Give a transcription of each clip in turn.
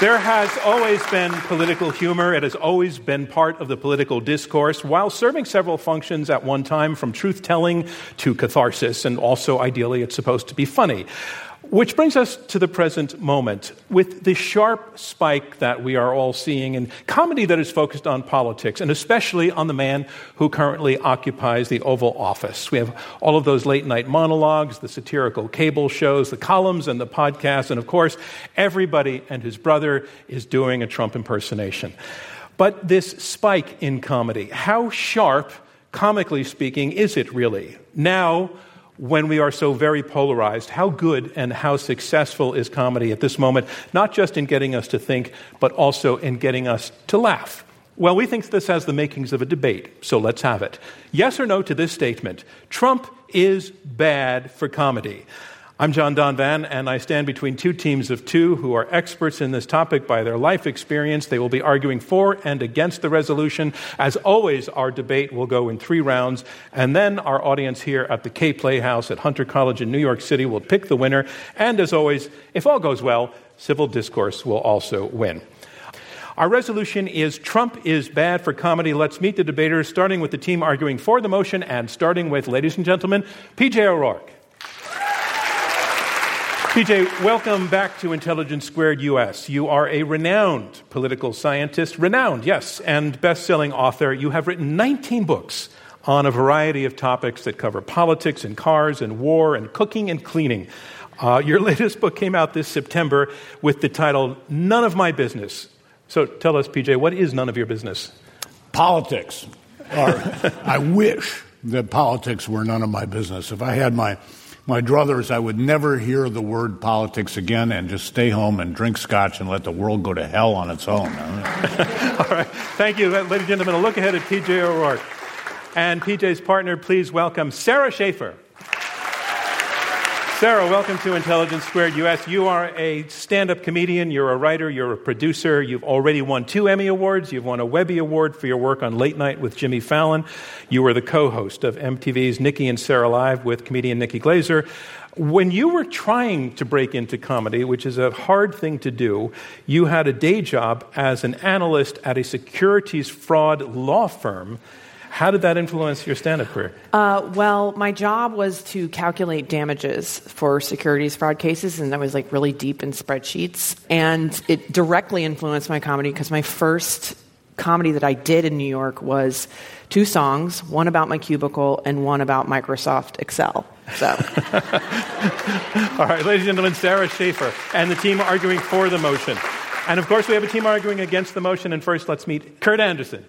There has always been political humor. It has always been part of the political discourse, while serving several functions at one time, from truth telling to catharsis, and also ideally it's supposed to be funny. Which brings us to the present moment with the sharp spike that we are all seeing in comedy that is focused on politics, and especially on the man who currently occupies the Oval Office. We have all of those late night monologues, the satirical cable shows, the columns, and the podcasts, and of course, everybody and his brother is doing a Trump impersonation. But this spike in comedy, how sharp, comically speaking, is it really? Now, when we are so very polarized, how good and how successful is comedy at this moment, not just in getting us to think, but also in getting us to laugh? Well, we think this has the makings of a debate, so let's have it. Yes or no to this statement Trump is bad for comedy. I'm John Donvan, and I stand between two teams of two who are experts in this topic by their life experience. They will be arguing for and against the resolution. As always, our debate will go in three rounds, and then our audience here at the Kaye Playhouse at Hunter College in New York City will pick the winner. And as always, if all goes well, civil discourse will also win. Our resolution is Trump is bad for comedy. Let's meet the debaters, starting with the team arguing for the motion and starting with, ladies and gentlemen, PJ O'Rourke. PJ, welcome back to Intelligence Squared US. You are a renowned political scientist, renowned, yes, and best selling author. You have written 19 books on a variety of topics that cover politics and cars and war and cooking and cleaning. Uh, your latest book came out this September with the title None of My Business. So tell us, PJ, what is none of your business? Politics. Or I wish that politics were none of my business. If I had my my druthers, I would never hear the word politics again and just stay home and drink scotch and let the world go to hell on its own. All right. Thank you, ladies and gentlemen. A look ahead at PJ O'Rourke. And PJ's partner, please welcome Sara Schaefer. Sara, welcome to Intelligence Squared US. You are a stand up comedian, you're a writer, you're a producer. You've already won two Emmy Awards. You've won a Webby Award for your work on Late Night with Jimmy Fallon. You were the co host of MTV's Nikki and Sara Live with comedian Nikki Glazer. When you were trying to break into comedy, which is a hard thing to do, you had a day job as an analyst at a securities fraud law firm. How did that influence your stand up career? Uh, well, my job was to calculate damages for securities fraud cases, and that was like really deep in spreadsheets. And it directly influenced my comedy because my first comedy that I did in New York was two songs, one about my cubicle and one about Microsoft Excel. So. All right, ladies and gentlemen, Sara Schaefer and the team arguing for the motion. And of course, we have a team arguing against the motion. And first, let's meet Kurt Andersen.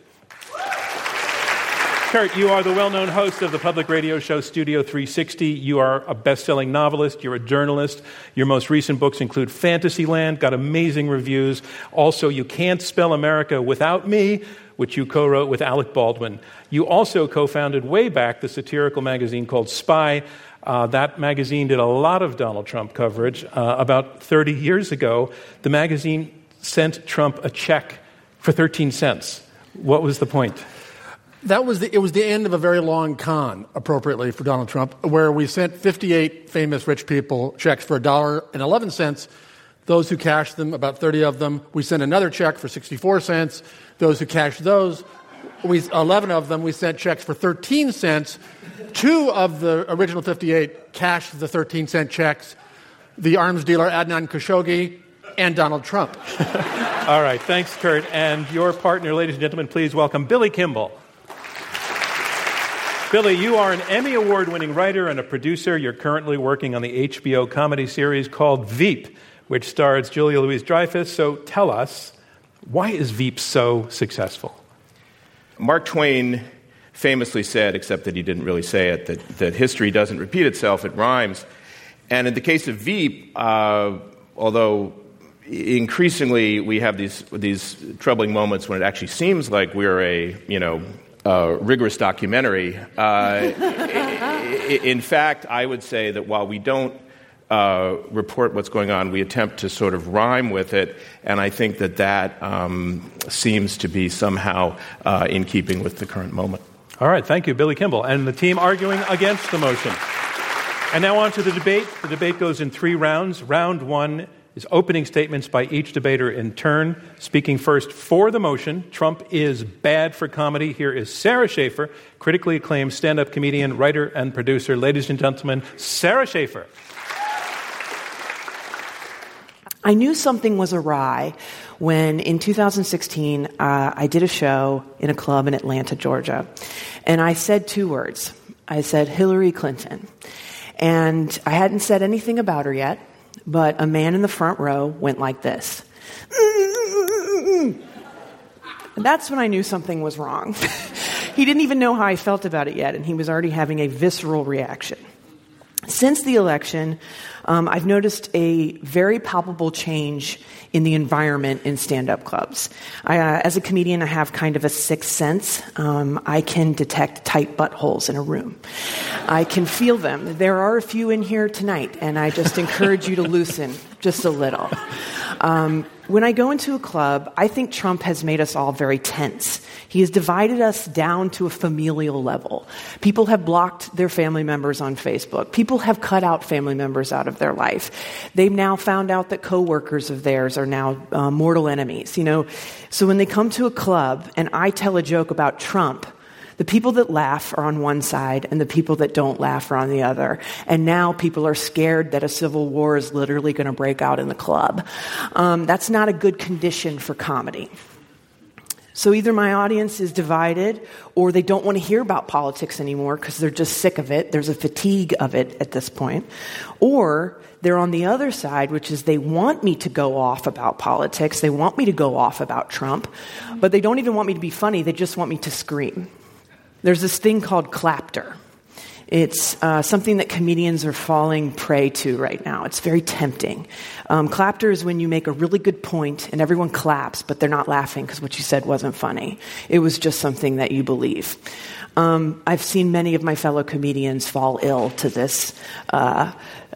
Kurt, you are the well known host of the public radio show Studio 360. You are a best selling novelist. You're a journalist. Your most recent books include Fantasyland, got amazing reviews. Also, You Can't Spell America Without Me, which you co wrote with Alec Baldwin. You also co founded way back the satirical magazine called Spy. Uh, that magazine did a lot of Donald Trump coverage. Uh, about 30 years ago, the magazine sent Trump a check for 13 cents. What was the point? That was the, it was the end of a very long con, appropriately for Donald Trump, where we sent 58 famous rich people checks for a dollar and 11 cents. Those who cashed them, about 30 of them, we sent another check for 64 cents. Those who cashed those, we, 11 of them, we sent checks for 13 cents. Two of the original 58 cashed the 13 cent checks. The arms dealer Adnan Khashoggi and Donald Trump. All right, thanks, Kurt. And your partner, ladies and gentlemen, please welcome Billy Kimball. Billy, you are an Emmy Award winning writer and a producer. You're currently working on the HBO comedy series called Veep, which stars Julia Louise Dreyfus. So tell us, why is Veep so successful? Mark Twain famously said, except that he didn't really say it, that, that history doesn't repeat itself, it rhymes. And in the case of Veep, uh, although increasingly we have these, these troubling moments when it actually seems like we're a, you know, rigorous documentary. Uh, in fact, I would say that while we don't uh, report what's going on, we attempt to sort of rhyme with it, and I think that that um, seems to be somehow uh, in keeping with the current moment. All right, thank you, Billy Kimball, and the team arguing against the motion. And now on to the debate. The debate goes in three rounds. Round one is opening statements by each debater in turn. Speaking first for the motion, Trump is bad for comedy. Here is Sara Schaefer, critically acclaimed stand up comedian, writer, and producer. Ladies and gentlemen, Sara Schaefer. I knew something was awry when in 2016 uh, I did a show in a club in Atlanta, Georgia. And I said two words I said Hillary Clinton. And I hadn't said anything about her yet, but a man in the front row went like this. That's when I knew something was wrong. he didn't even know how I felt about it yet, and he was already having a visceral reaction. Since the election, um, I've noticed a very palpable change in the environment in stand up clubs. I, uh, as a comedian, I have kind of a sixth sense. Um, I can detect tight buttholes in a room, I can feel them. There are a few in here tonight, and I just encourage you to loosen just a little. Um, when I go into a club, I think Trump has made us all very tense. He has divided us down to a familial level. People have blocked their family members on Facebook. People have cut out family members out of their life. They've now found out that coworkers of theirs are now uh, mortal enemies. You know, so when they come to a club and I tell a joke about Trump, the people that laugh are on one side, and the people that don't laugh are on the other. And now people are scared that a civil war is literally going to break out in the club. Um, that's not a good condition for comedy. So either my audience is divided or they don't want to hear about politics anymore because they're just sick of it. There's a fatigue of it at this point. Or they're on the other side, which is they want me to go off about politics. They want me to go off about Trump, but they don't even want me to be funny. They just want me to scream. There's this thing called clapter. It's uh, something that comedians are falling prey to right now. It's very tempting. Um, clapter is when you make a really good point and everyone claps, but they're not laughing because what you said wasn't funny. It was just something that you believe. Um, I've seen many of my fellow comedians fall ill to this uh,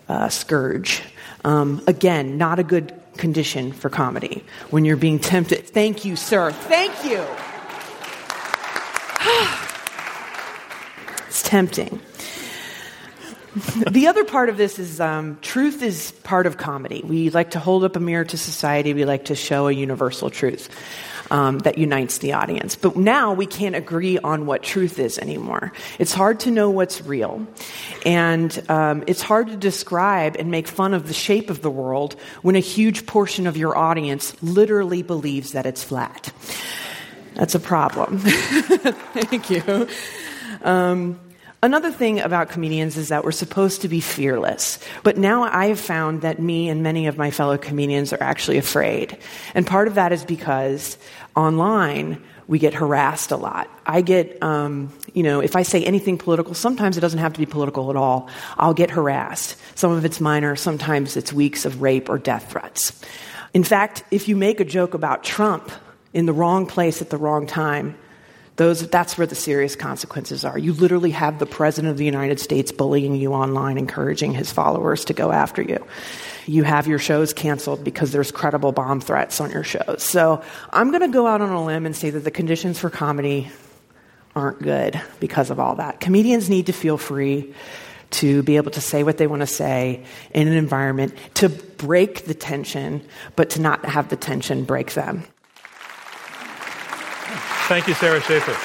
uh, scourge. Um, again, not a good condition for comedy when you're being tempted. Thank you, sir. Thank you. It's tempting. the other part of this is um, truth is part of comedy. We like to hold up a mirror to society. We like to show a universal truth um, that unites the audience. But now we can't agree on what truth is anymore. It's hard to know what's real, and um, it's hard to describe and make fun of the shape of the world when a huge portion of your audience literally believes that it's flat. That's a problem. Thank you. Um, Another thing about comedians is that we're supposed to be fearless. But now I have found that me and many of my fellow comedians are actually afraid. And part of that is because online, we get harassed a lot. I get, um, you know, if I say anything political, sometimes it doesn't have to be political at all. I'll get harassed. Some of it's minor, sometimes it's weeks of rape or death threats. In fact, if you make a joke about Trump in the wrong place at the wrong time, those, that's where the serious consequences are. You literally have the President of the United States bullying you online, encouraging his followers to go after you. You have your shows canceled because there's credible bomb threats on your shows. So I'm going to go out on a limb and say that the conditions for comedy aren't good because of all that. Comedians need to feel free to be able to say what they want to say in an environment, to break the tension, but to not have the tension break them. Thank you, Sara Schaefer.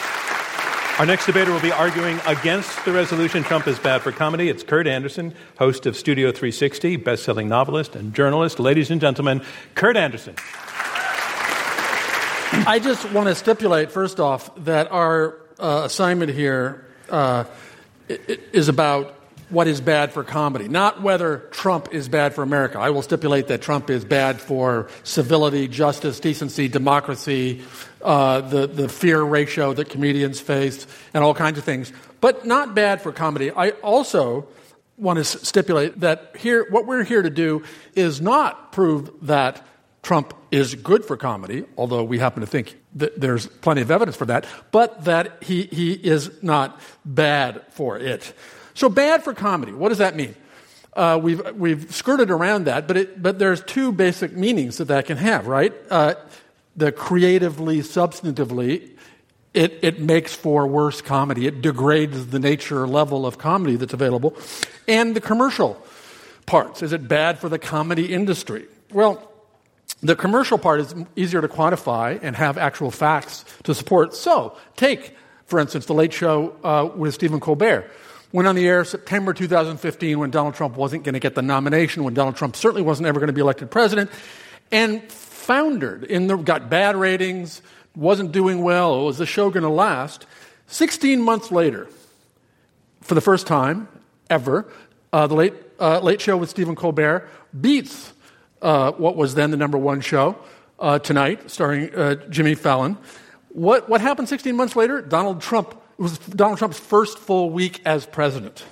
Our next debater will be arguing against the resolution Trump is bad for comedy. It's Kurt Andersen, host of Studio 360, best-selling novelist and journalist. Ladies and gentlemen, Kurt Andersen. I just want to stipulate, first off, that our uh, assignment here uh, is about what is bad for comedy, not whether Trump is bad for America. I will stipulate that Trump is bad for civility, justice, decency, democracy, uh, the, the fear ratio that comedians face, and all kinds of things, but not bad for comedy. I also want to stipulate that here, what we're here to do is not prove that Trump is good for comedy, although we happen to think that there's plenty of evidence for that, but that he, he is not bad for it. So, bad for comedy, what does that mean? Uh, we've, we've skirted around that, but, it, but there's two basic meanings that that can have, right? Uh, the creatively, substantively, it, it makes for worse comedy. It degrades the nature level of comedy that's available. And the commercial parts. Is it bad for the comedy industry? Well, the commercial part is easier to quantify and have actual facts to support. So, take, for instance, The Late Show uh, with Stephen Colbert. Went on the air September 2015 when Donald Trump wasn't going to get the nomination, when Donald Trump certainly wasn't ever going to be elected president, and foundered in the, got bad ratings, wasn't doing well. Was the show going to last? 16 months later, for the first time ever, uh, the late, uh, late Show with Stephen Colbert beats uh, what was then the number one show uh, tonight, starring uh, Jimmy Fallon. What, what happened 16 months later? Donald Trump was Donald Trump's first full week as president.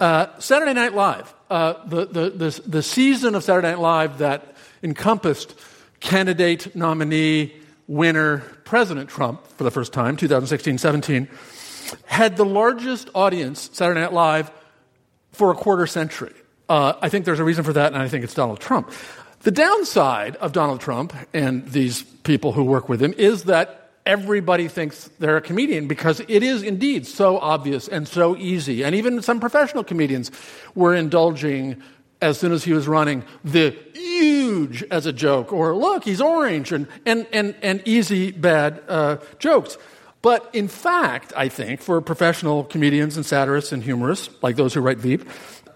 Uh, Saturday Night Live, the, the, the, the season of Saturday Night Live that encompassed candidate, nominee, winner, President Trump for the first time, 2016 17, had the largest audience, Saturday Night Live, for a quarter century. Uh, I think there's a reason for that, and I think it's Donald Trump. The downside of Donald Trump and these people who work with him is that everybody thinks they're a comedian because it is indeed so obvious and so easy. And even some professional comedians were indulging as soon as he was running the huge as a joke or look, he's orange and, and, and, and easy bad uh, jokes. But in fact, I think for professional comedians and satirists and humorists, like those who write Veep,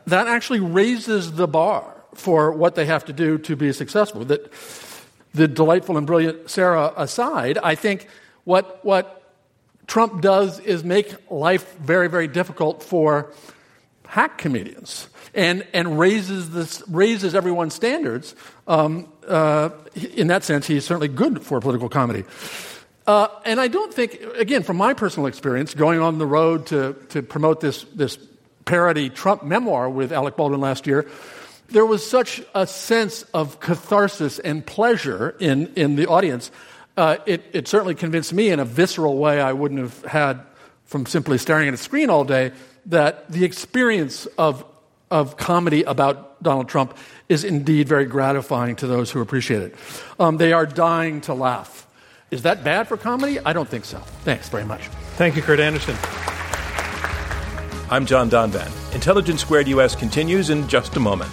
that actually raises the bar for what they have to do to be successful. That the delightful and brilliant Sara aside, I think what, what Trump does is make life very, very difficult for hack comedians and, and raises, this, raises everyone's standards. Um, uh, in that sense, he's certainly good for political comedy. Uh, and I don't think, again, from my personal experience, going on the road to, to promote this, this parody Trump memoir with Alec Baldwin last year, there was such a sense of catharsis and pleasure in, in the audience. Uh, it, it certainly convinced me in a visceral way I wouldn't have had from simply staring at a screen all day that the experience of, of comedy about Donald Trump is indeed very gratifying to those who appreciate it. Um, they are dying to laugh. Is that bad for comedy? I don't think so. Thanks very much. Thank you, Kurt Andersen. I'm John Donvan. Intelligence Squared US continues in just a moment.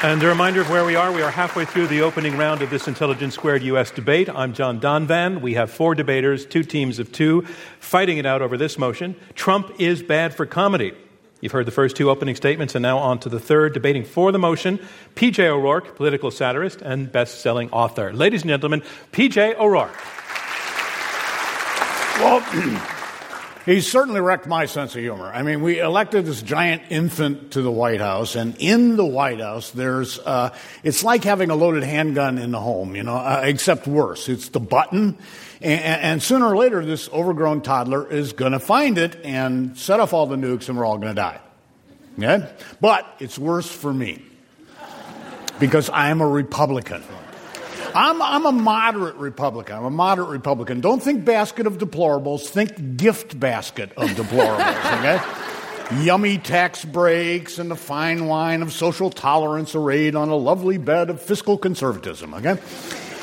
And a reminder of where we are. We are halfway through the opening round of this Intelligence Squared U.S. debate. I'm John Donvan. We have four debaters, two teams of two, fighting it out over this motion Trump is bad for comedy. You've heard the first two opening statements, and now on to the third, debating for the motion PJ O'Rourke, political satirist and best selling author. Ladies and gentlemen, PJ O'Rourke. Well, He certainly wrecked my sense of humor. I mean, we elected this giant infant to the White House, and in the White House, there's, uh, it's like having a loaded handgun in the home, you know, uh, except worse. It's the button, and, and sooner or later, this overgrown toddler is going to find it and set off all the nukes, and we're all going to die. Okay? But it's worse for me because I am a Republican. I'm, I'm a moderate Republican. I'm a moderate Republican. Don't think basket of deplorables, think gift basket of deplorables, okay? Yummy tax breaks and the fine wine of social tolerance arrayed on a lovely bed of fiscal conservatism, okay?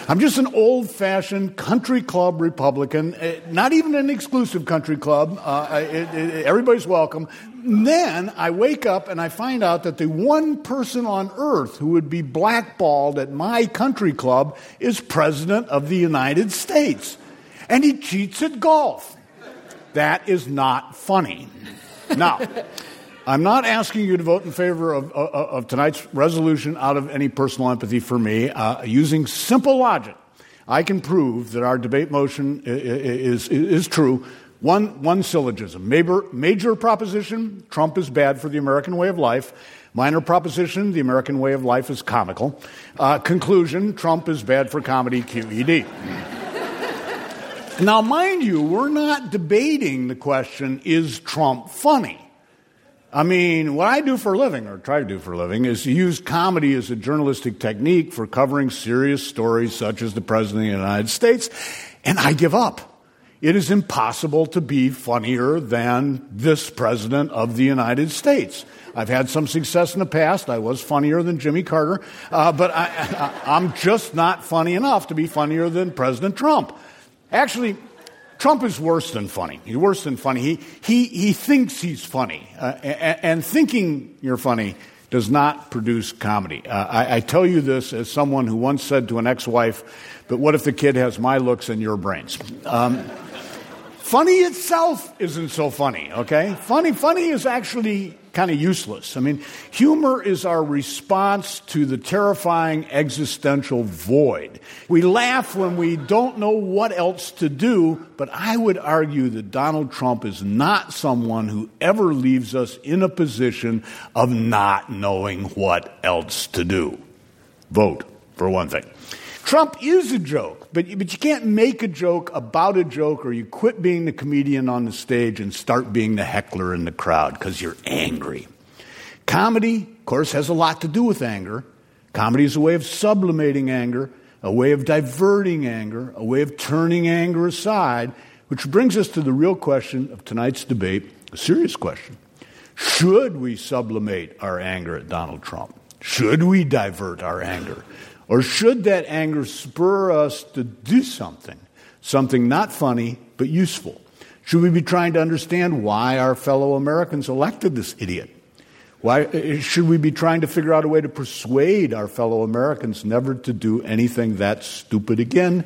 I'm just an old fashioned country club Republican, uh, not even an exclusive country club. Uh, it, it, everybody's welcome. Then I wake up and I find out that the one person on earth who would be blackballed at my country club is President of the United States. And he cheats at golf. That is not funny. Now, I'm not asking you to vote in favor of, of, of tonight's resolution out of any personal empathy for me. Uh, using simple logic, I can prove that our debate motion is, is, is true. One, one syllogism. Major, major proposition Trump is bad for the American way of life. Minor proposition the American way of life is comical. Uh, conclusion Trump is bad for comedy, QED. now, mind you, we're not debating the question is Trump funny? I mean, what I do for a living, or try to do for a living, is to use comedy as a journalistic technique for covering serious stories such as the President of the United States, and I give up. It is impossible to be funnier than this President of the United States. I've had some success in the past. I was funnier than Jimmy Carter, uh, but I, am just not funny enough to be funnier than President Trump. Actually, Trump is worse than funny. He's worse than funny. He, he, he thinks he's funny. Uh, and, and, thinking you're funny does not produce comedy. Uh, I, I, tell you this as someone who once said to an ex wife, but what if the kid has my looks and your brains? Um, funny itself isn't so funny, okay? Funny, funny is actually kind of useless. I mean, humor is our response to the terrifying existential void. We laugh when we don't know what else to do, but I would argue that Donald Trump is not someone who ever leaves us in a position of not knowing what else to do. Vote, for one thing. Trump is a joke, but, but you can't make a joke about a joke or you quit being the comedian on the stage and start being the heckler in the crowd because you're angry. Comedy, of course, has a lot to do with anger. Comedy is a way of sublimating anger, a way of diverting anger, a way of turning anger aside, which brings us to the real question of tonight's debate, a serious question. Should we sublimate our anger at Donald Trump? Should we divert our anger? Or should that anger spur us to do something, something not funny, but useful? Should we be trying to understand why our fellow Americans elected this idiot? Why uh, should we be trying to figure out a way to persuade our fellow Americans never to do anything that stupid again?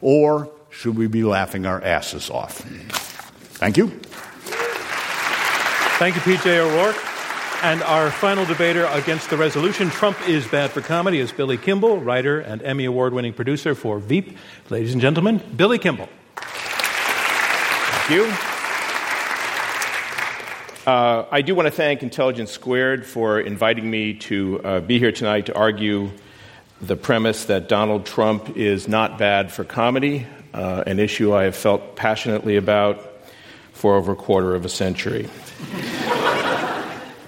Or should we be laughing our asses off? Thank you. Thank you, PJ O'Rourke. And our final debater against the resolution, Trump is bad for comedy, is Billy Kimball, writer and Emmy Award winning producer for Veep. Ladies and gentlemen, Billy Kimball. Thank you. Uh, I do want to thank Intelligence Squared for inviting me to uh, be here tonight to argue the premise that Donald Trump is not bad for comedy, uh, an issue I have felt passionately about for over a quarter of a century.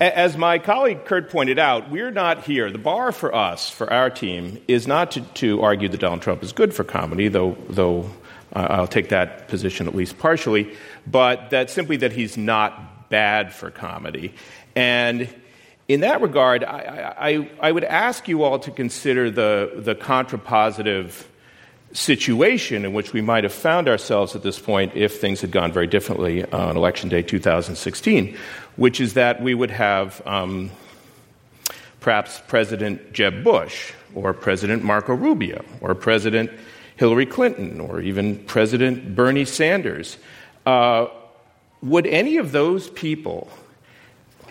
As my colleague Kurt pointed out, we're not here. The bar for us, for our team, is not to, to argue that Donald Trump is good for comedy, though, though uh, I'll take that position at least partially, but that simply that he's not bad for comedy. And in that regard, I, I, I would ask you all to consider the, the contrapositive situation in which we might have found ourselves at this point if things had gone very differently on Election Day 2016, which is that we would have um, perhaps President Jeb Bush, or President Marco Rubio, or President Hillary Clinton, or even President Bernie Sanders. Uh, would any of those people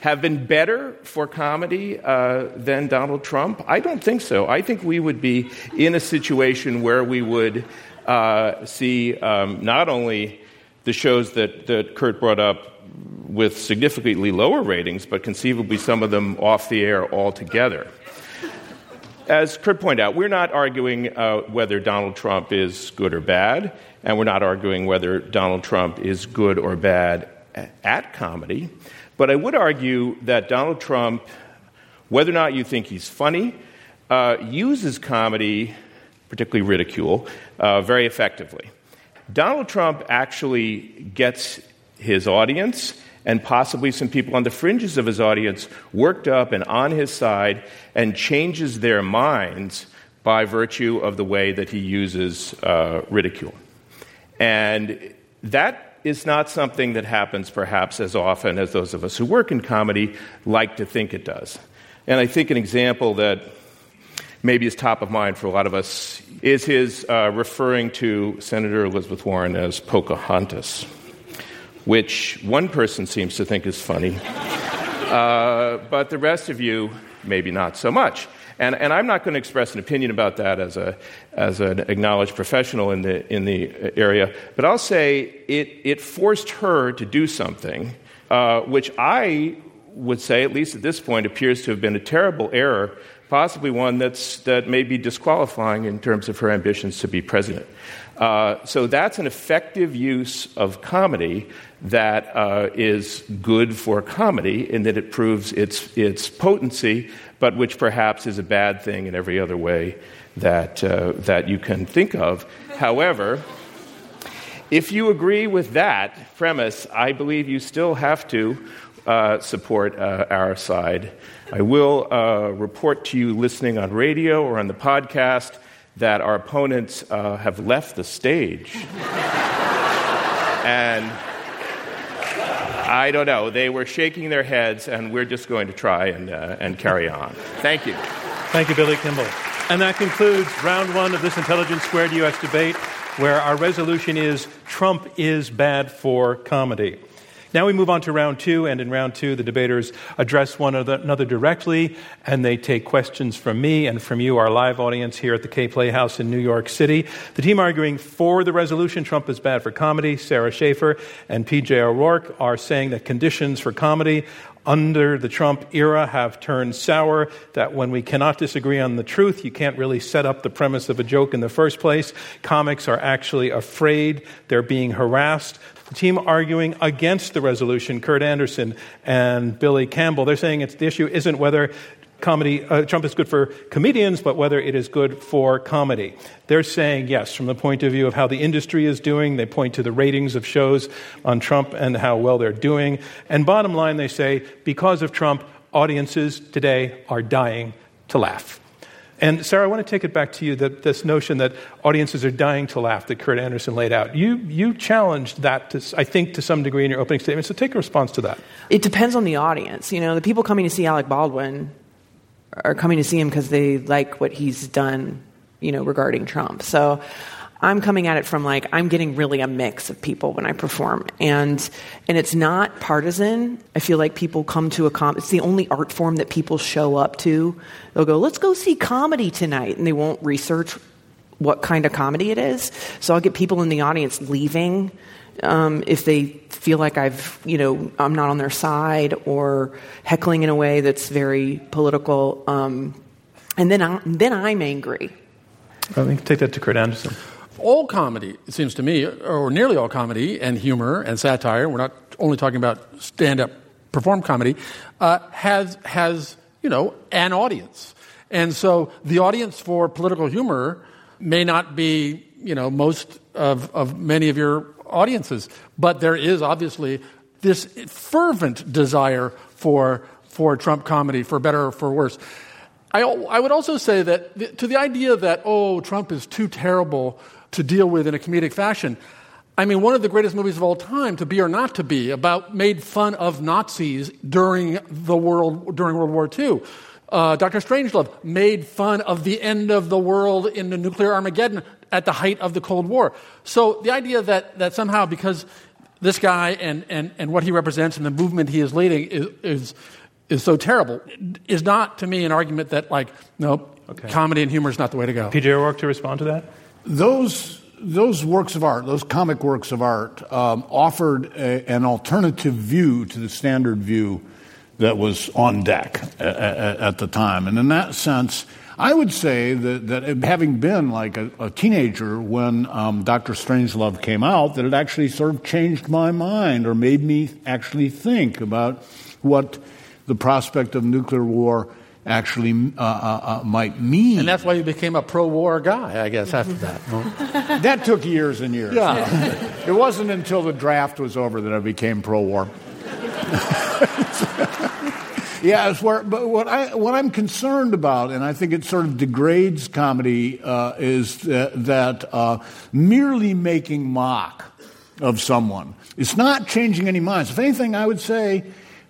have been better for comedy uh, than Donald Trump? I don't think so. I think we would be in a situation where we would uh, see um, not only the shows that, that Kurt brought up with significantly lower ratings, but conceivably some of them off the air altogether. As Kurt pointed out, we're not arguing uh, whether Donald Trump is good or bad, and we're not arguing whether Donald Trump is good or bad at comedy. But I would argue that Donald Trump, whether or not you think he's funny, uh, uses comedy, particularly ridicule, uh, very effectively. Donald Trump actually gets his audience and possibly some people on the fringes of his audience worked up and on his side and changes their minds by virtue of the way that he uses uh, ridicule. And that is not something that happens perhaps as often as those of us who work in comedy like to think it does. And I think an example that maybe is top of mind for a lot of us is his uh, referring to Senator Elizabeth Warren as Pocahontas. Which one person seems to think is funny, uh, but the rest of you, maybe not so much. And, and I'm not going to express an opinion about that as, a, as an acknowledged professional in the, in the area, but I'll say it, it forced her to do something uh, which I would say, at least at this point, appears to have been a terrible error, possibly one that's, that may be disqualifying in terms of her ambitions to be president. Uh, so that's an effective use of comedy that uh, is good for comedy in that it proves its, its potency, but which perhaps is a bad thing in every other way that, uh, that you can think of. However, if you agree with that premise, I believe you still have to uh, support uh, our side. I will uh, report to you listening on radio or on the podcast that our opponents uh, have left the stage. and I don't know, they were shaking their heads, and we're just going to try and, uh, and carry on. Thank you. Thank you, Billy Kimball. And that concludes round one of this Intelligence Squared U.S. debate, where our resolution is Trump is bad for comedy. Now we move on to round two, and in round two, the debaters address one another directly, and they take questions from me and from you, our live audience here at the Kaye Playhouse in New York City. The team arguing for the resolution, Trump is bad for comedy, Sara Schaefer and PJ O'Rourke, are saying that conditions for comedy under the Trump era have turned sour, that when we cannot disagree on the truth, you can't really set up the premise of a joke in the first place. Comics are actually afraid, they're being harassed. The team arguing against the resolution, Kurt Andersen and Billy Kimball, they're saying it's, the issue isn't whether comedy, uh, Trump is good for comedians, but whether it is good for comedy. They're saying yes, from the point of view of how the industry is doing. They point to the ratings of shows on Trump and how well they're doing. And bottom line, they say because of Trump, audiences today are dying to laugh. And Sara, I want to take it back to you that this notion that audiences are dying to laugh that Kurt Andersen laid out. You you challenged that, to, I think, to some degree in your opening statement. So take a response to that. It depends on the audience. You know, the people coming to see Alec Baldwin are coming to see him because they like what he's done, you know, regarding Trump. So I'm coming at it from like I'm getting really a mix of people when I perform, and and it's not partisan. I feel like people come to a com. It's the only art form that people show up to. They'll go, "Let's go see comedy tonight," and they won't research what kind of comedy it is. So I'll get people in the audience leaving um, if they feel like I've, you know, I'm not on their side or heckling in a way that's very political. Um, and then, I, then I'm angry. Let me take that to Kurt Andersen. All comedy, it seems to me, or nearly all comedy and humor and satire, we're not only talking about stand up perform comedy, uh, has, has, you know, an audience. And so the audience for political humor may not be, you know, most of, of many of your audiences. But there is obviously this fervent desire for, for Trump comedy, for better or for worse. I, I would also say that the, to the idea that, oh, Trump is too terrible to deal with in a comedic fashion, I mean, one of the greatest movies of all time, To Be or Not to Be, about made fun of Nazis during the world during World War II. Uh, Dr. Strangelove made fun of the end of the world in the nuclear Armageddon at the height of the Cold War. So the idea that, that somehow because this guy and, and, and what he represents and the movement he is leading is, is, is so terrible is not, to me, an argument that, like, nope, okay. comedy and humor is not the way to go. PJ O'Rourke to respond to that? Those those works of art, those comic works of art, um, offered a, an alternative view to the standard view that was on deck at, at, the time. And in that sense, I would say that, that having been like a, a teenager when um, Dr. Strangelove came out, that it actually sort of changed my mind or made me actually think about what the prospect of nuclear war actually uh, uh, uh, might mean. And that's why you became a pro war guy, I guess, after that. that took years and years. Yeah. it wasn't until the draft was over that I became pro war. yeah, where, but what, I, what I'm concerned about, and I think it sort of degrades comedy, uh, is that, that uh, merely making mock of someone. It's not changing any minds. If anything, I would say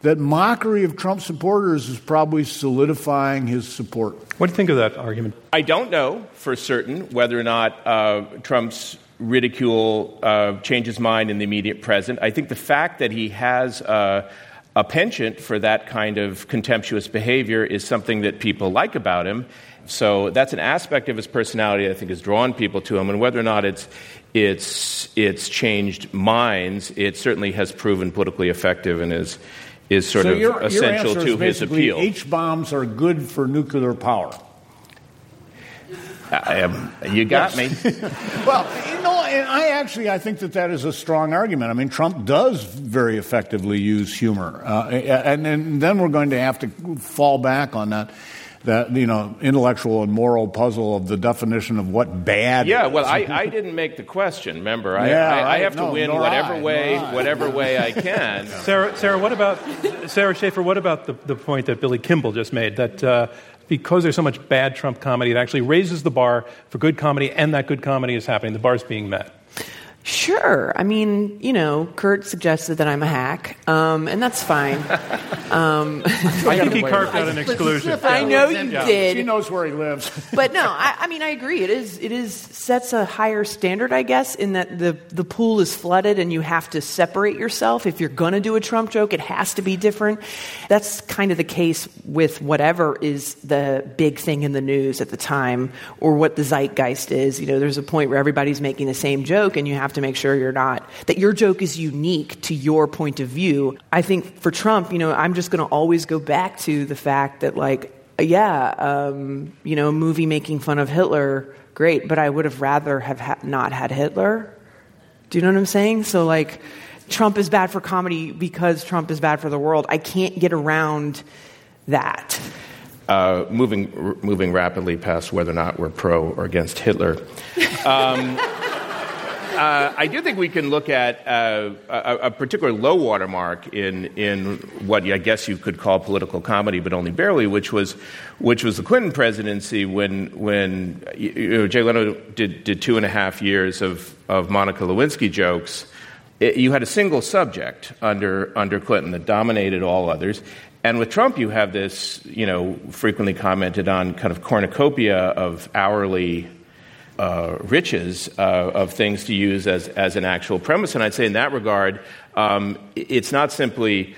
that mockery of Trump supporters is probably solidifying his support. What do you think of that argument? I don't know for certain whether or not uh, Trump's ridicule uh, change his mind in the immediate present. I think the fact that he has uh, a penchant for that kind of contemptuous behavior is something that people like about him. So that's an aspect of his personality I think has drawn people to him. And whether or not it's, it's, it's changed minds, it certainly has proven politically effective and is, is sort so of your, essential your to his appeal. H bombs are good for nuclear power. Um, you got me. well, you know, and I actually I think that that is a strong argument. I mean, Trump does very effectively use humor, uh, and, and then we're going to have to fall back on that that you know intellectual and moral puzzle of the definition of what bad. Yeah, is. well, I, I didn't make the question. Remember, I, Yeah, I, I right. have to No, win whatever I, way whatever way I can. Sara, Sara, what about Sara Schaefer? What about the, the point that Billy Kimball just made that uh, because there's so much bad Trump comedy, it actually raises the bar for good comedy, and that good comedy is happening. The bar's being met. Sure. I mean, you know, Kurt suggested that I'm a hack, um, and that's fine. Um, I think he carved out an exclusion. I know you Yeah, did. She knows where he lives. but no, I, I mean, I agree. It is, it is sets a higher standard, I guess, in that the the pool is flooded and you have to separate yourself. If you're going to do a Trump joke, it has to be different. That's kind of the case with whatever is the big thing in the news at the time, or what the zeitgeist is. You know, there's a point where everybody's making the same joke, and you have to make sure you're not that your joke is unique to your point of view. I think for Trump, you know, I'm just going to always go back to the fact that like yeah, um, you know, movie making fun of Hitler, great, but I would have rather have ha- not had Hitler. Do you know what I'm saying? So, like, Trump is bad for comedy because Trump is bad for the world. I can't get around that. Uh, moving r- moving rapidly past whether or not we're pro or against Hitler. Um, uh, I do think we can look at uh, a, a particular low watermark in in what I guess you could call political comedy, but only barely, which was which was the Clinton presidency when when you know, Jay Leno did, did two and a half years of of Monica Lewinsky jokes. It, you had a single subject under under Clinton that dominated all others. And with Trump, you have this, you know, frequently commented on kind of cornucopia of hourly uh, riches uh, of things to use as, as an actual premise. And I'd say in that regard, um, it's not simply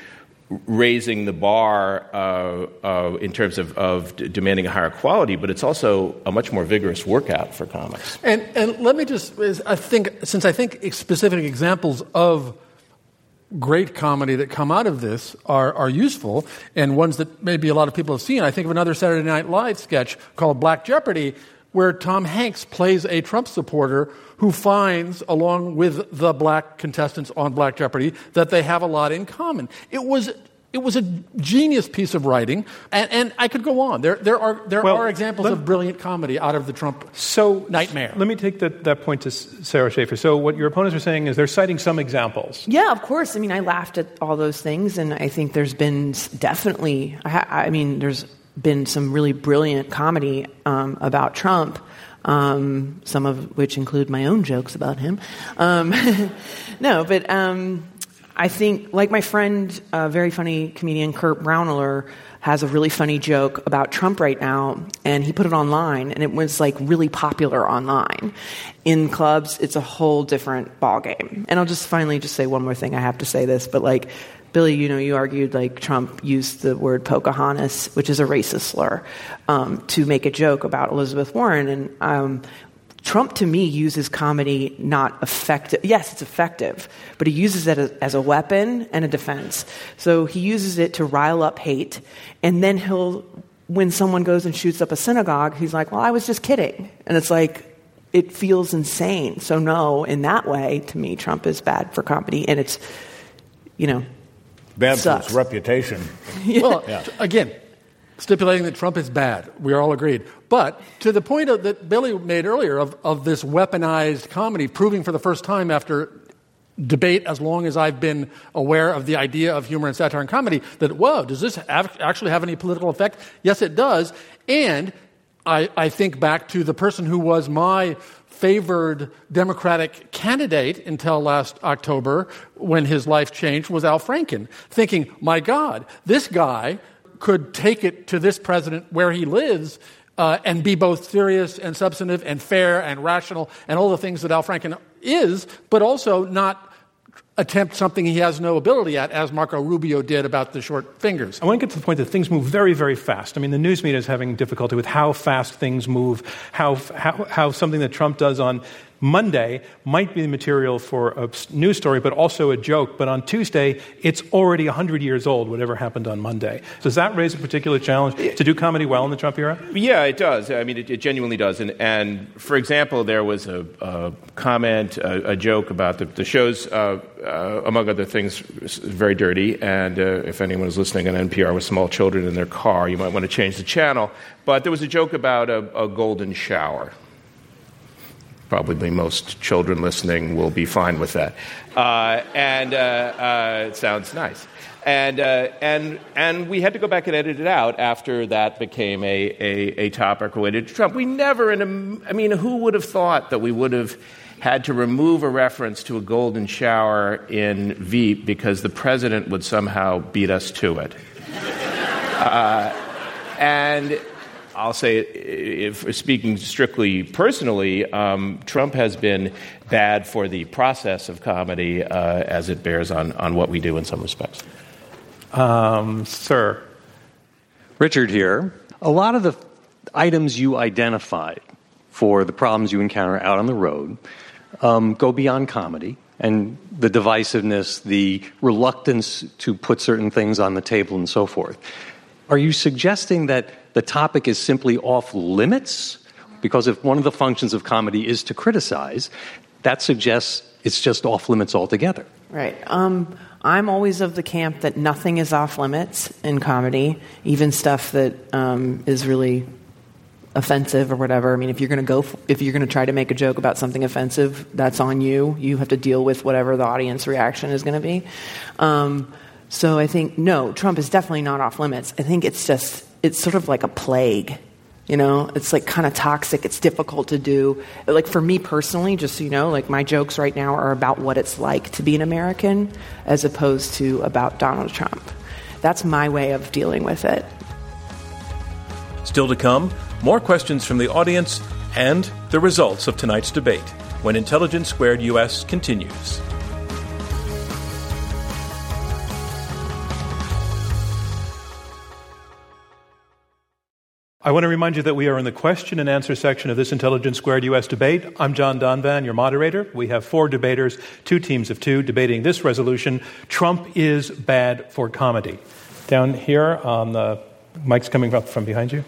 raising the bar uh, uh, in terms of, of d- demanding a higher quality, but it's also a much more vigorous workout for comics. And, and let me just, I think, since I think specific examples of great comedy that come out of this are, are useful, and ones that maybe a lot of people have seen, I think of another Saturday Night Live sketch called Black Jeopardy, where Tom Hanks plays a Trump supporter who finds, along with the black contestants on Black Jeopardy, that they have a lot in common. It was. It was a genius piece of writing, and, and I could go on. There, there are, there Well, are examples let- of brilliant comedy out of the Trump So nightmare. Let me take that, that point to Sara Schaefer. So what your opponents are saying is they're citing some examples. Yeah, of course. I mean, I laughed at all those things, and I think there's been definitely, I, I mean, there's been some really brilliant comedy um, about Trump, um, some of which include my own jokes about him. Um, no, but um, I think, like my friend, uh, very funny comedian Kurt Braunohler, has a really funny joke about Trump right now, and he put it online, and it was like really popular online. In clubs, it's a whole different ballgame. And I'll just finally just say one more thing. I have to say this, but like Billy, you know, you argued like Trump used the word Pocahontas, which is a racist slur, um, to make a joke about Elizabeth Warren, and um, Trump, to me, uses comedy not effective. Yes, it's effective, but he uses it as, as a weapon and a defense. So he uses it to rile up hate, and then he'll, when someone goes and shoots up a synagogue, he's like, "Well, I was just kidding," and it's like it feels insane. So no, in that way, to me, Trump is bad for comedy, and it's, you know, Bad for Sucks. its reputation. Well, t- again, stipulating that Trump is bad. We are all agreed. But to the point of, that Billy made earlier of, of this weaponized comedy, proving for the first time after debate as long as I've been aware of the idea of humor and satire and comedy that, whoa, does this have, actually have any political effect? Yes, it does. And I, I think back to the person who was my favored Democratic candidate until last October when his life changed was Al Franken, thinking, my God, this guy could take it to this president where he lives uh, and be both serious and substantive and fair and rational and all the things that Al Franken is, but also not attempt something he has no ability at, as Marco Rubio did about the short fingers. I want to get to the point that things move very, very fast. I mean, the news media is having difficulty with how fast things move, how, how, how something that Trump does on Monday might be the material for a news story, but also a joke. But on Tuesday, it's already 100 years old, whatever happened on Monday. Does that raise a particular challenge to do comedy well in the Trump era? Yeah, it does. I mean, it, it genuinely does. And, and, for example, there was a, a comment, a, a, joke about the, the show's, uh, uh, among other things, very dirty. And uh, if anyone is listening on NPR with small children in their car, you might want to change the channel. But there was a joke about a, a golden shower probably most children listening will be fine with that. Uh, and uh, uh, it sounds nice. And, uh, and, and we had to go back and edit it out after that became a, a, a topic related to Trump. We never, in a, I mean, who would have thought that we would have had to remove a reference to a golden shower in Veep because the president would somehow beat us to it? Uh, and I'll say, if speaking strictly personally, um, Trump has been bad for the process of comedy uh, as it bears on, on what we do in some respects. Um, sir. Richard here. A lot of the items you identified for the problems you encounter out on the road um, go beyond comedy and the divisiveness, the reluctance to put certain things on the table, and so forth. Are you suggesting that the topic is simply off limits? Because if one of the functions of comedy is to criticize, that suggests it's just off limits altogether. Right. Um, I'm always of the camp that nothing is off limits in comedy, even stuff that um, is really offensive or whatever. I mean, if you're going to go, f- if you're going to try to make a joke about something offensive, that's on you. You have to deal with whatever the audience reaction is going to be. Um, so I think no, Trump is definitely not off limits. I think it's just it's sort of like a plague. You know, it's like kind of toxic. It's difficult to do. Like for me personally, just so you know, like my jokes right now are about what it's like to be an American as opposed to about Donald Trump. That's my way of dealing with it. Still to come, more questions from the audience and the results of tonight's debate when Intelligence Squared US continues. I want to remind you that we are in the question and answer section of this Intelligence Squared US debate. I'm John Donvan, your moderator. We have four debaters, two teams of two, debating this resolution Trump is bad for comedy. Down here on the mic's coming up from behind you.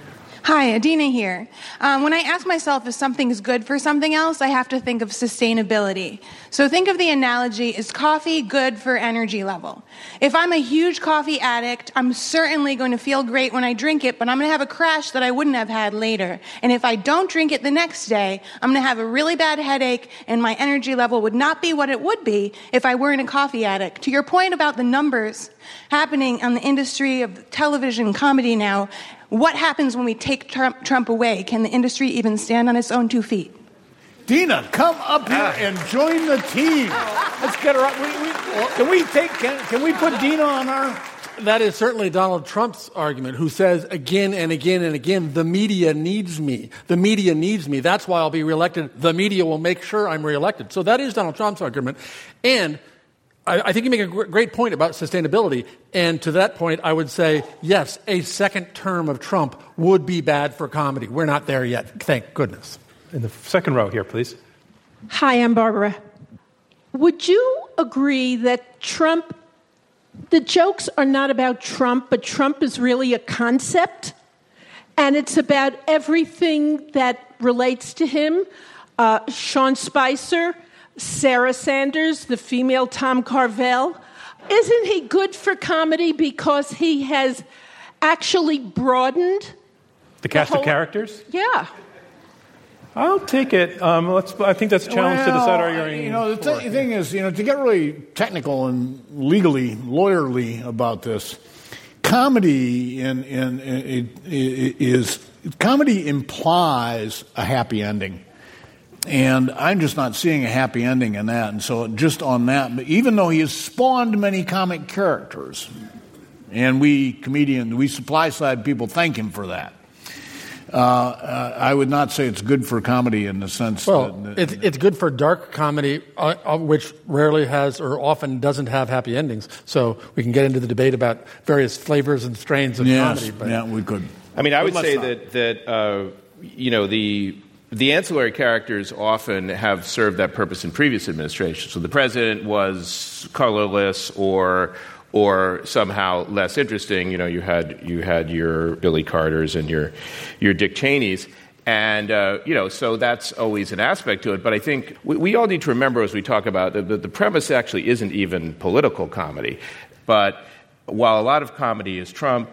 Hi, Adina here. Um, when I ask myself if something is good for something else, I have to think of sustainability. So think of the analogy is coffee good for energy level? If I'm a huge coffee addict, I'm certainly going to feel great when I drink it, but I'm going to have a crash that I wouldn't have had later. And if I don't drink it the next day, I'm going to have a really bad headache and my energy level would not be what it would be if I weren't a coffee addict. To your point about the numbers happening on the industry of television comedy now, what happens when we take Trump, Trump away? Can the industry even stand on its own two feet? Dina, come up here ah. and join the team. Let's get her up. We, we, can we take? Can, can we put Dina on our? That is certainly Donald Trump's argument, who says again and again and again, the media needs me. The media needs me. That's why I'll be reelected. The media will make sure I'm reelected. So that is Donald Trump's argument. And I, I think you make a great point about sustainability. And to that point, I would say, yes, a second term of Trump would be bad for comedy. We're not there yet, thank goodness. In the second row here, please. Hi, I'm Barbara. Would you agree that Trump, the jokes are not about Trump, but Trump is really a concept? And it's about everything that relates to him. Uh, Sean Spicer, Sarah Sanders, the female Tom Carvel. Isn't he good for comedy because he has actually broadened the cast the whole, of characters? Yeah. I'll take it. Um, I think that's a challenge well, to decide arguing. You know, the th- thing is, you know, to get really technical and legally, lawyerly about this, comedy in, in, in, is comedy implies a happy ending. And I'm just not seeing a happy ending in that. And so, just on that, even though he has spawned many comic characters, and we comedians, we supply side people thank him for that. Uh, uh, I would not say it's good for comedy in the sense well, that. it's, it's good for dark comedy, uh, uh, which rarely has or often doesn't have happy endings. So we can get into the debate about various flavors and strains of yes, comedy. But. Yeah, we could. I mean, I would say that, that uh, you know, the the ancillary characters often have served that purpose in previous administrations. So the president was colorless or or somehow less interesting. You know, you had you had your Billy Carters and your your Dick Cheneys. And, uh, you know, so that's always an aspect to it. But I think we, we all need to remember as we talk about that the, the premise actually isn't even political comedy. But while a lot of comedy is Trump,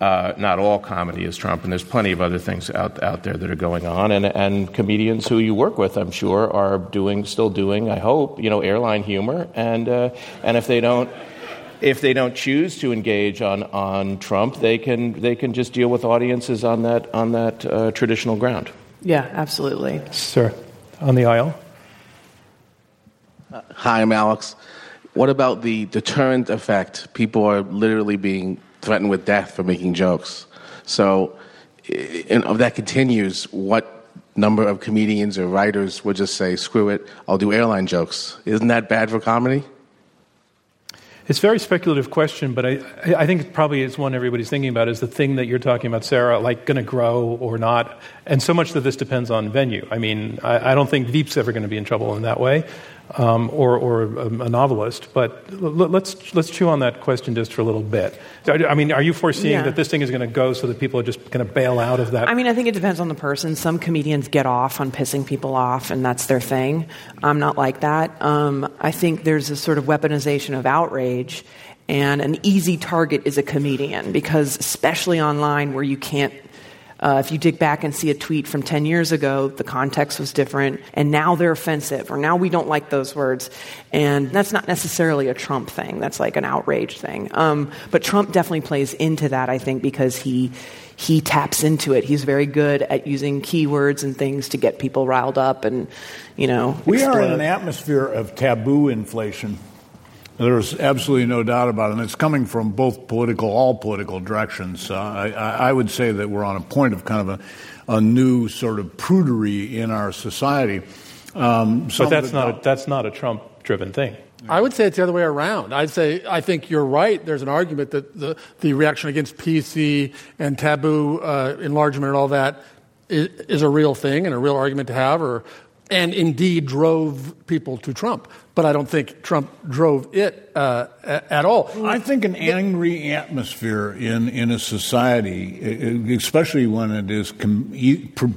uh, not all comedy is Trump, and there's plenty of other things out, out there that are going on. And, and comedians who you work with, I'm sure, are doing, still doing, I hope, you know, airline humor. And, uh, and if they don't, if they don't choose to engage on, on Trump, they can, they can just deal with audiences on that, on that uh, traditional ground. Yeah, absolutely. Sir, on the aisle. Uh, hi, I'm Alex. What about the deterrent effect? People are literally being threatened with death for making jokes. So, and if that continues, what number of comedians or writers would just say, screw it, I'll do airline jokes? Isn't that bad for comedy? It's a very speculative question, but I, I think probably it's one everybody's thinking about is the thing that you're talking about, Sara, like going to grow or not. And so much that this depends on venue. I mean, I, I don't think Veep's ever going to be in trouble in that way um, or, or a, a, novelist. But l- let's, let's chew on that question just for a little bit. I mean, are you foreseeing yeah. that this thing is going to go so that people are just going to bail out of that? I mean, I think it depends on the person. Some comedians get off on pissing people off, and that's their thing. I'm not like that. Um, I think there's a sort of weaponization of outrage. And an easy target is a comedian because, especially online where you can't uh, if you dig back and see a tweet from 10 years ago, the context was different, and now they're offensive, or now we don't like those words. And that's not necessarily a Trump thing, that's like an outrage thing. Um, but Trump definitely plays into that, I think, because he, he taps into it. He's very good at using keywords and things to get people riled up and, you know. We explode. are in an atmosphere of taboo inflation. There's absolutely no doubt about it. And it's coming from both political, all political directions. Uh, I, I, would say that we're on a point of kind of a, a new sort of prudery in our society. Um, but that's not, a, that's not a Trump driven thing. I would say it's the other way around. I'd say I think you're right. There's an argument that the, the reaction against PC and taboo uh, enlargement and all that is, is, a real thing and a real argument to have, or and indeed drove people to Trump. But I don't think Trump drove it uh, at all. I think an angry atmosphere in, in a society, especially when it is com-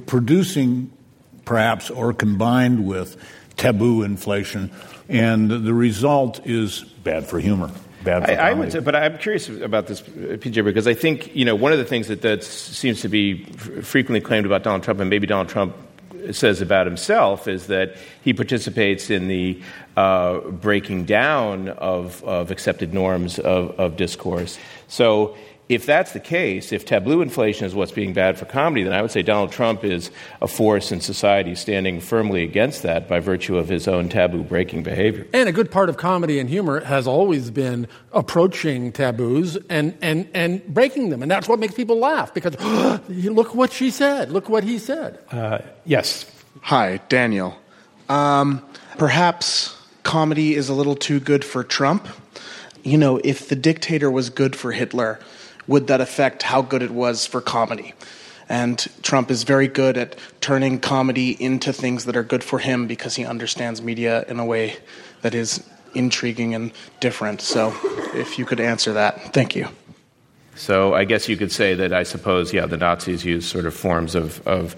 producing perhaps or combined with taboo inflation, and the result is bad for humor. Bad for I, I would, say, but I'm curious about this, PJ, because I think you know one of the things that that seems to be frequently claimed about Donald Trump, and maybe Donald Trump says about himself is that he participates in the uh, breaking down of, of accepted norms of, of discourse. So if that's the case, if taboo inflation is what's being bad for comedy, then I would say Donald Trump is a force in society standing firmly against that by virtue of his own taboo breaking behavior. And a good part of comedy and humor has always been approaching taboos and, and, and breaking them. And that's what makes people laugh because oh, look what she said, look what he said. Uh, yes. Hi, Daniel. Um, perhaps comedy is a little too good for Trump. You know, if the dictator was good for Hitler, would that affect how good it was for comedy? And Trump is very good at turning comedy into things that are good for him because he understands media in a way that is intriguing and different. So, if you could answer that, thank you. So, I guess you could say that I suppose, yeah, the Nazis used sort of forms of, of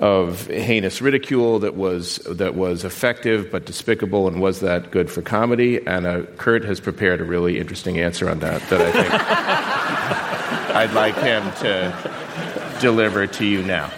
of heinous ridicule that was that was effective but despicable, and was that good for comedy? And uh, Kurt has prepared a really interesting answer on that that I think I'd like him to deliver to you now.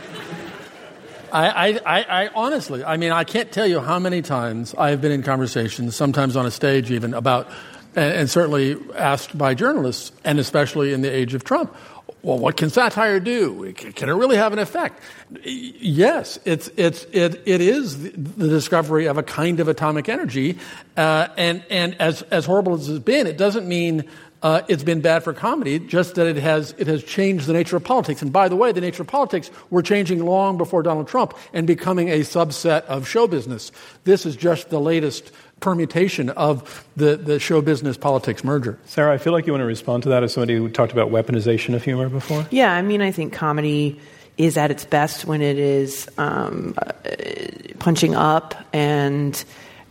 I, I, I, honestly, I mean, I can't tell you how many times I have been in conversations, sometimes on a stage even, about, and, and certainly asked by journalists, and especially in the age of Trump, well, what can satire do? Can it really have an effect? Yes, it's, it's, it, it is the discovery of a kind of atomic energy. Uh, and and as, as horrible as it's been, it doesn't mean uh, it's been bad for comedy, just that it has, it has changed the nature of politics. And by the way, the nature of politics were changing long before Donald Trump and becoming a subset of show business. This is just the latest permutation of the, the show business politics merger. Sara, I feel like you want to respond to that as somebody who talked about weaponization of humor before. Yeah, I mean, I think comedy is at its best when it is um, uh, punching up and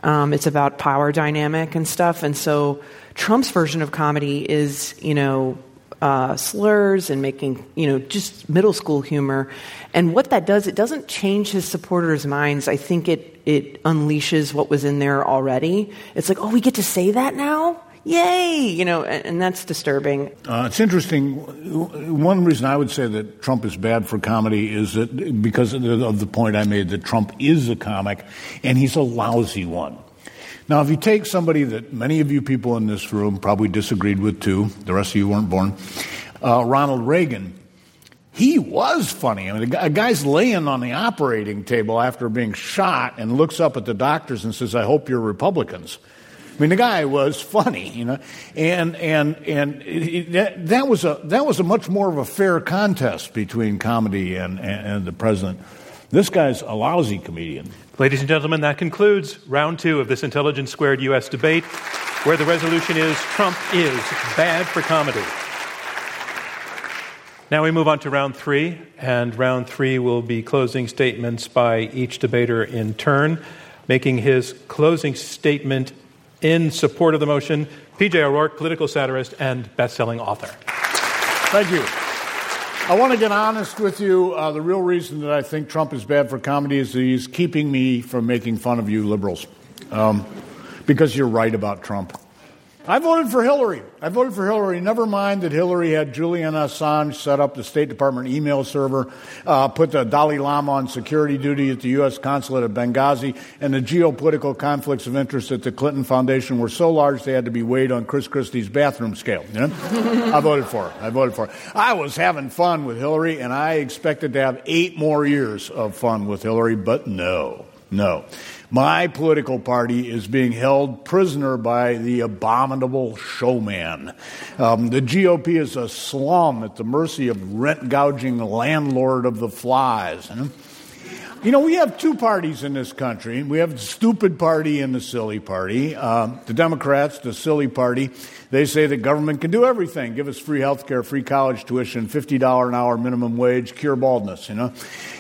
um, it's about power dynamic and stuff. And so Trump's version of comedy is, you know, uh, slurs and making, you know, just middle school humor. And what that does, it doesn't change his supporters' minds. I think it, it unleashes what was in there already. It's like, oh, we get to say that now? Yay! You know, and, and that's disturbing. Uh, it's interesting. One reason I would say that Trump is bad for comedy is that because of the, of the point I made that Trump is a comic and he's a lousy one. Now, if you take somebody that many of you people in this room probably disagreed with too, the rest of you weren't born, uh, Ronald Reagan, he was funny. I mean, a guy's laying on the operating table after being shot and looks up at the doctors and says, I hope you're Republicans. I mean, the guy was funny, you know, and and and it, that, that was a that was a much more of a fair contest between comedy and, and, and the president. This guy's a lousy comedian. Ladies and gentlemen, that concludes round two of this Intelligence Squared U.S. debate, where the resolution is Trump is bad for comedy. Now we move on to round three, and round three will be closing statements by each debater in turn. Making his closing statement in support of the motion, PJ O'Rourke, political satirist and best-selling author. Thank you. I want to get honest with you. Uh, the real reason that I think Trump is bad for comedy is he's keeping me from making fun of you liberals. Um, because you're right about Trump. I voted for Hillary. I voted for Hillary. Never mind that Hillary had Julian Assange set up the State Department email server, uh, put the Dalai Lama on security duty at the U.S. consulate at Benghazi, and the geopolitical conflicts of interest at the Clinton Foundation were so large they had to be weighed on Chris Christie's bathroom scale. You know? I voted for her. I voted for her. I was having fun with Hillary, and I expected to have eight more years of fun with Hillary, but no, no. My political party is being held prisoner by the abominable showman. Um, the GOP is a slum at the mercy of rent gouging landlord of the flies. You know? You know, we have two parties in this country. We have the stupid party and the silly party. Uh, the Democrats, the silly party, they say the government can do everything give us free health care, free college tuition, $50 an hour minimum wage, cure baldness, you know.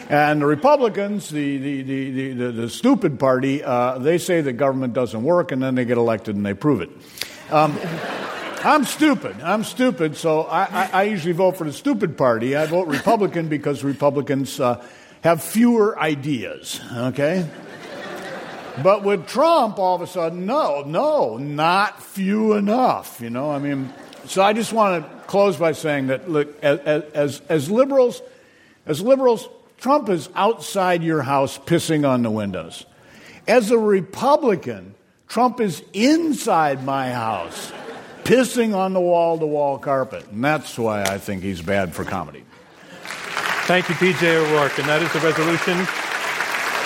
And the Republicans, the, the, the, the, the stupid party, uh, they say the government doesn't work, and then they get elected and they prove it. Um, I'm stupid. I'm stupid, so I, I, I, usually vote for the stupid party. I vote Republican because Republicans. Uh, have fewer ideas, okay? But with Trump, all of a sudden, no, no, not few enough, you know? I mean, so I just want to close by saying that, look, as, as, as liberals, as liberals, Trump is outside your house pissing on the windows. As a Republican, Trump is inside my house pissing on the wall to wall carpet. And that's why I think he's bad for comedy. Thank you, PJ O'Rourke. And that is the resolution.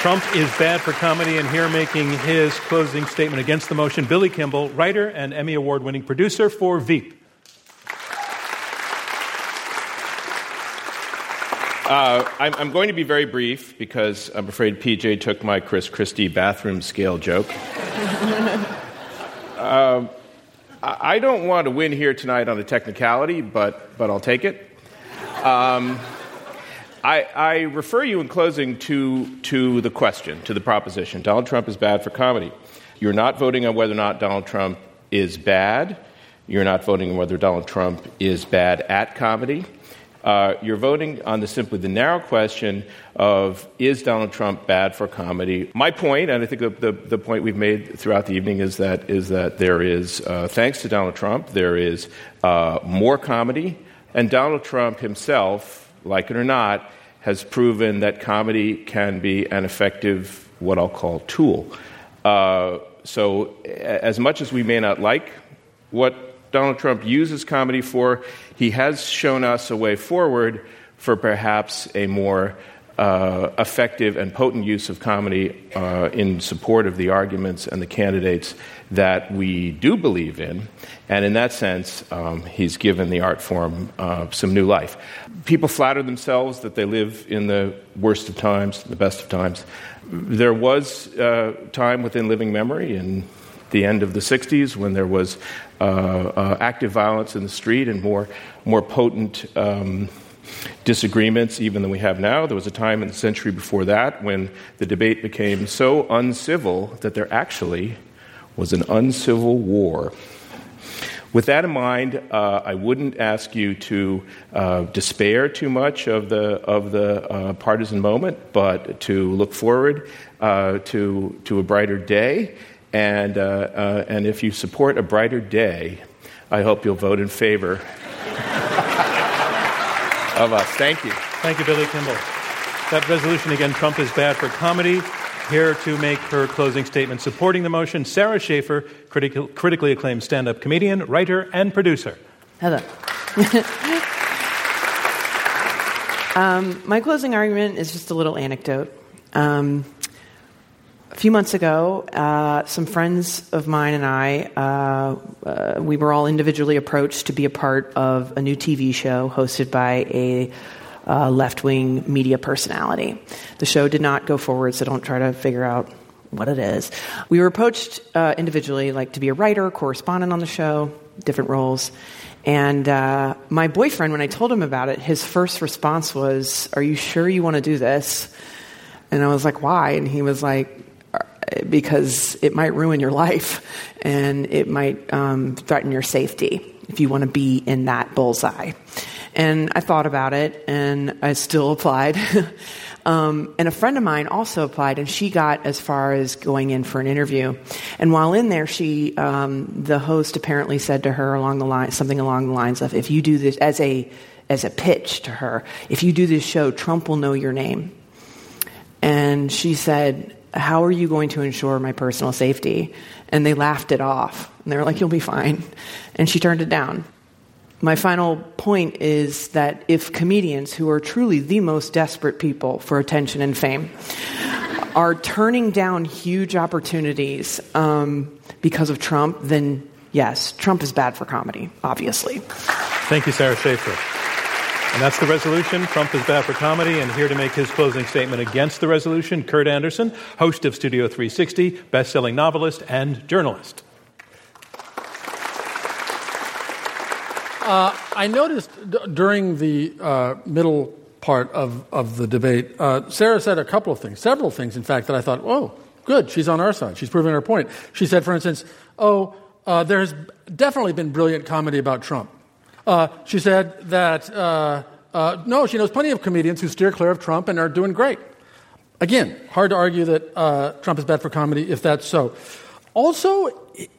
Trump is bad for comedy, and here making his closing statement against the motion, Billy Kimball, writer and Emmy Award winning producer for Veep. Uh, I'm, I'm, going to be very brief because I'm afraid PJ took my Chris Christie bathroom scale joke. uh, I don't want to win here tonight on the technicality, but, but I'll take it. Um, I, I, refer you in closing to, to the question, to the proposition Donald Trump is bad for comedy. You're not voting on whether or not Donald Trump is bad. You're not voting on whether Donald Trump is bad at comedy. Uh, you're voting on the simply the narrow question of is Donald Trump bad for comedy? My point, and I think the, the, the point we've made throughout the evening is that is that there is, uh, thanks to Donald Trump, there is uh, more comedy, and Donald Trump himself, like it or not, has proven that comedy can be an effective, what I'll call, tool. Uh, so, as much as we may not like what Donald Trump uses comedy for, he has shown us a way forward for perhaps a more uh, effective and potent use of comedy uh, in support of the arguments and the candidates that we do believe in. And in that sense, um, he's given the art form uh, some new life. People flatter themselves that they live in the worst of times, the best of times. There was uh, time within living memory in the end of the 60s when there was uh, uh, active violence in the street and more, more potent. Um, disagreements even than we have now. There was a time in the century before that when the debate became so uncivil that there actually was an uncivil war. With that in mind, uh, I wouldn't ask you to uh, despair too much of the, of the uh, partisan moment, but to look forward uh, to, to a brighter day. And, uh, uh, and if you support a brighter day, I hope you'll vote in favor of us. Thank you. Thank you, Billy Kimball. That resolution again Trump is bad for comedy. Here to make her closing statement supporting the motion, Sara Schaefer, critical, critically acclaimed stand up comedian, writer, and producer. Hello. um, my closing argument is just a little anecdote. Um, a few months ago, uh, some friends of mine and I, uh, uh, we were all individually approached to be a part of a new TV show hosted by a uh, left wing media personality. The show did not go forward, so don't try to figure out what it is. We were approached uh, individually, like to be a writer, correspondent on the show, different roles. And uh, my boyfriend, when I told him about it, his first response was, Are you sure you want to do this? And I was like, Why? And he was like, because it might ruin your life and it might um, threaten your safety if you want to be in that bullseye. And I thought about it and I still applied. um, and a friend of mine also applied and she got as far as going in for an interview. And while in there, she, um, the host apparently said to her along the line, something along the lines of, if you do this as a, as a pitch to her, if you do this show, Trump will know your name. And she said, how are you going to ensure my personal safety? And they laughed it off. And they were like, You'll be fine. And she turned it down. My final point is that if comedians, who are truly the most desperate people for attention and fame, are turning down huge opportunities um, because of Trump, then yes, Trump is bad for comedy, obviously. Thank you, Sara Schaefer. And that's the resolution. Trump is bad for comedy. And here to make his closing statement against the resolution, Kurt Andersen, host of Studio 360, best-selling novelist and journalist. Uh, I noticed d- during the uh, middle part of, of the debate, uh, Sara said a couple of things, several things, in fact, that I thought, oh, good, she's on our side. She's proving her point. She said, for instance, oh, uh, there has definitely been brilliant comedy about Trump. Uh, she said that, uh, uh, no, she knows plenty of comedians who steer clear of Trump and are doing great. Again, hard to argue that uh, Trump is bad for comedy if that's so. Also,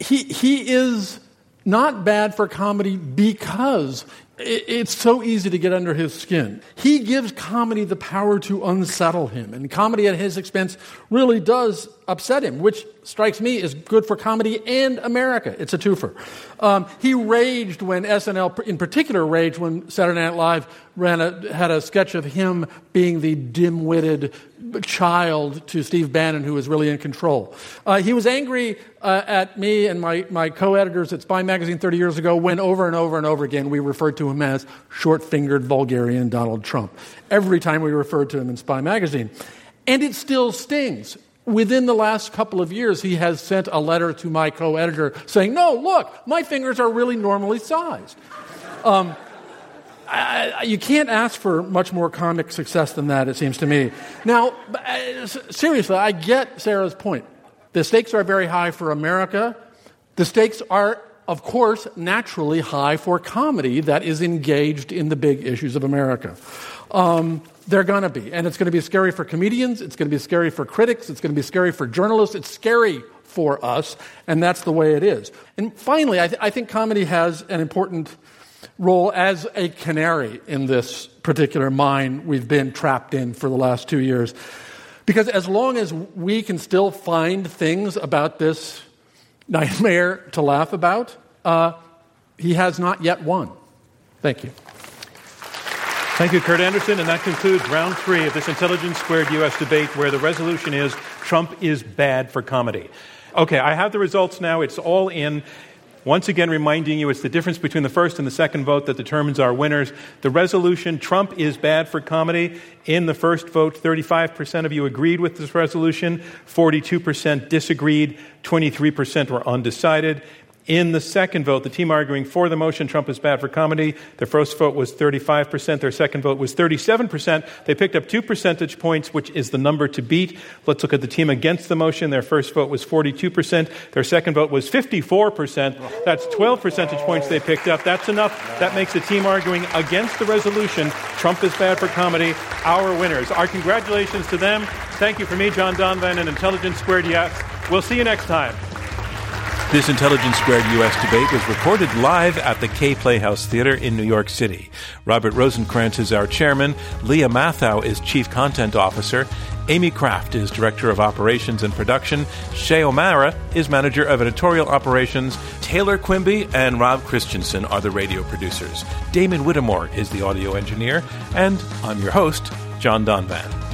he, he is not bad for comedy because it's so easy to get under his skin. He gives comedy the power to unsettle him, and comedy at his expense really does upset him, which strikes me as good for comedy and America. It's a twofer. Um, he raged when SNL, in particular, raged when Saturday Night Live ran a, had a sketch of him being the dim-witted child to Steve Bannon, who was really in control. Uh, he was angry uh, at me and my, my co-editors at Spy Magazine 30 years ago when over and over and over again we referred to him as short-fingered vulgarian Donald Trump. Every time we referred to him in Spy Magazine. And it still stings within the last couple of years, he has sent a letter to my co editor saying, No, look, my fingers are really normally sized. Um, I, you can't ask for much more comic success than that, it seems to me. Now, uh, seriously, I get Sara's point. The stakes are very high for America. The stakes are, of course, naturally high for comedy that is engaged in the big issues of America. Um, they're going to be. And it's going to be scary for comedians. It's going to be scary for critics. It's going to be scary for journalists. It's scary for us. And that's the way it is. And finally, I, th- I think comedy has an important role as a canary in this particular mine we've been trapped in for the last two years. Because as long as we can still find things about this nightmare to laugh about, uh, he has not yet won. Thank you. Thank you, Kurt Andersen. And that concludes round three of this Intelligence Squared U.S. debate where the resolution is Trump is bad for comedy. Okay, I have the results now. It's all in. Once again, reminding you it's the difference between the first and the second vote that determines our winners. The resolution, Trump is bad for comedy. In the first vote, 35% of you agreed with this resolution, 42% disagreed, 23% were undecided. In the second vote, the team arguing for the motion, Trump is bad for comedy, their first vote was 35%, their second vote was 37%. They picked up two percentage points, which is the number to beat. Let's look at the team against the motion. Their first vote was 42%, their second vote was 54%. That's 12 percentage points they picked up. That's enough. That makes the team arguing against the resolution, Trump is bad for comedy, our winners. Our congratulations to them. Thank you for me, John Donvan, and Intelligence Squared US. We'll see you next time. This Intelligence Squared U.S. debate was recorded live at the Kaye Playhouse Theater in New York City. Robert Rosenkrantz is our chairman, Lia Matthow is chief content officer, Amy Kraft is director of operations and production, Shay O'Mara is manager of editorial operations, Taylor Quimby and Rob Christensen are the radio producers. Damon Whittemore is the audio engineer, and I'm your host, John Donvan.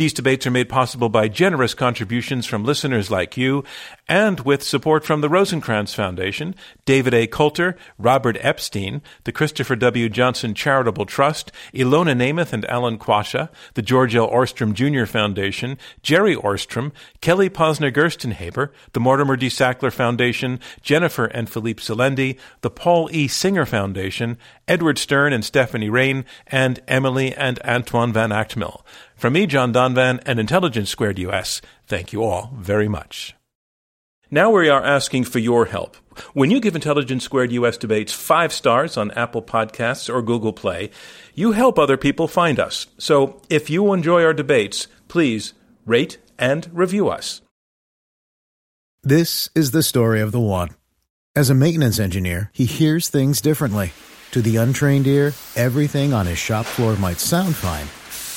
These debates are made possible by generous contributions from listeners like you and with support from the Rosenkrantz Foundation, David A. Coulter, Robert Epstein, the Christopher W. Johnson Charitable Trust, Ilona Namath and Alan Quasha, the George L. Ohrstrom Jr. Foundation, Jerry Ohrstrom, Kelly Posner Gerstenhaber, the Mortimer D. Sackler Foundation, Jennifer and Philippe Selendy, the Paul E. Singer Foundation, Edward Stern and Stephanie Rain, and Emily and Antoine Van Agtmael. From me, John Donvan, and Intelligence Squared US, thank you all very much. Now we are asking for your help. When you give Intelligence Squared US debates five stars on Apple Podcasts or Google Play, you help other people find us. So if you enjoy our debates, please rate and review us. This is the story of the one. As a maintenance engineer, he hears things differently. To the untrained ear, everything on his shop floor might sound fine